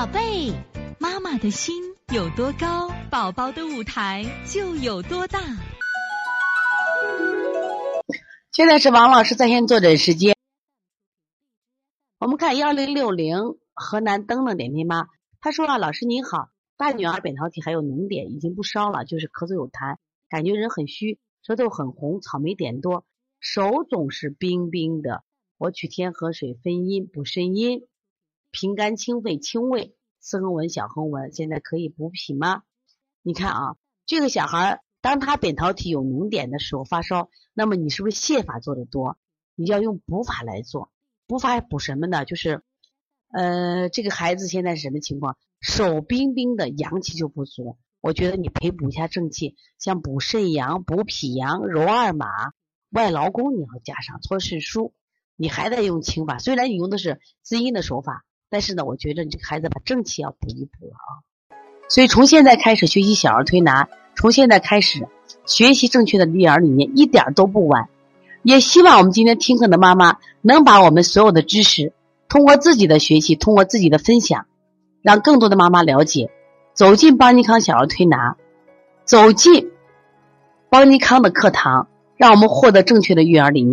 宝贝，妈妈的心有多高，宝宝的舞台就有多大。现在是王老师在线坐诊时间。我们看幺零六零河南登的点评妈，她说啊，老师您好，大女儿扁桃体还有脓点，已经不烧了，就是咳嗽有痰，感觉人很虚，舌头很红，草莓点多，手总是冰冰的。我取天河水分阴补肾阴，平肝清肺清胃，四横纹小横纹，现在可以补脾吗？你看啊，这个小孩当他扁桃体有脓点的时候发烧，那么你是不是泻法做的多？你要用补法来做，补法补什么呢？就是呃，这个孩子现在是什么情况？手冰冰的，阳气就不足。我觉得你培补一下正气，像补肾阳、补脾阳、揉二马、外劳宫，你要加上搓肾腧。你还在用清法，虽然你用的是滋阴的手法，但是呢，我觉得你这个孩子把正气要补一补了啊。所以从现在开始学习小儿推拿，从现在开始学习正确的育儿理念，一点都不晚。也希望我们今天听课的妈妈能把我们所有的知识，通过自己的学习，通过自己的分享，让更多的妈妈了解，走进邦尼康小儿推拿，走进邦尼康的课堂，让我们获得正确的育儿理念。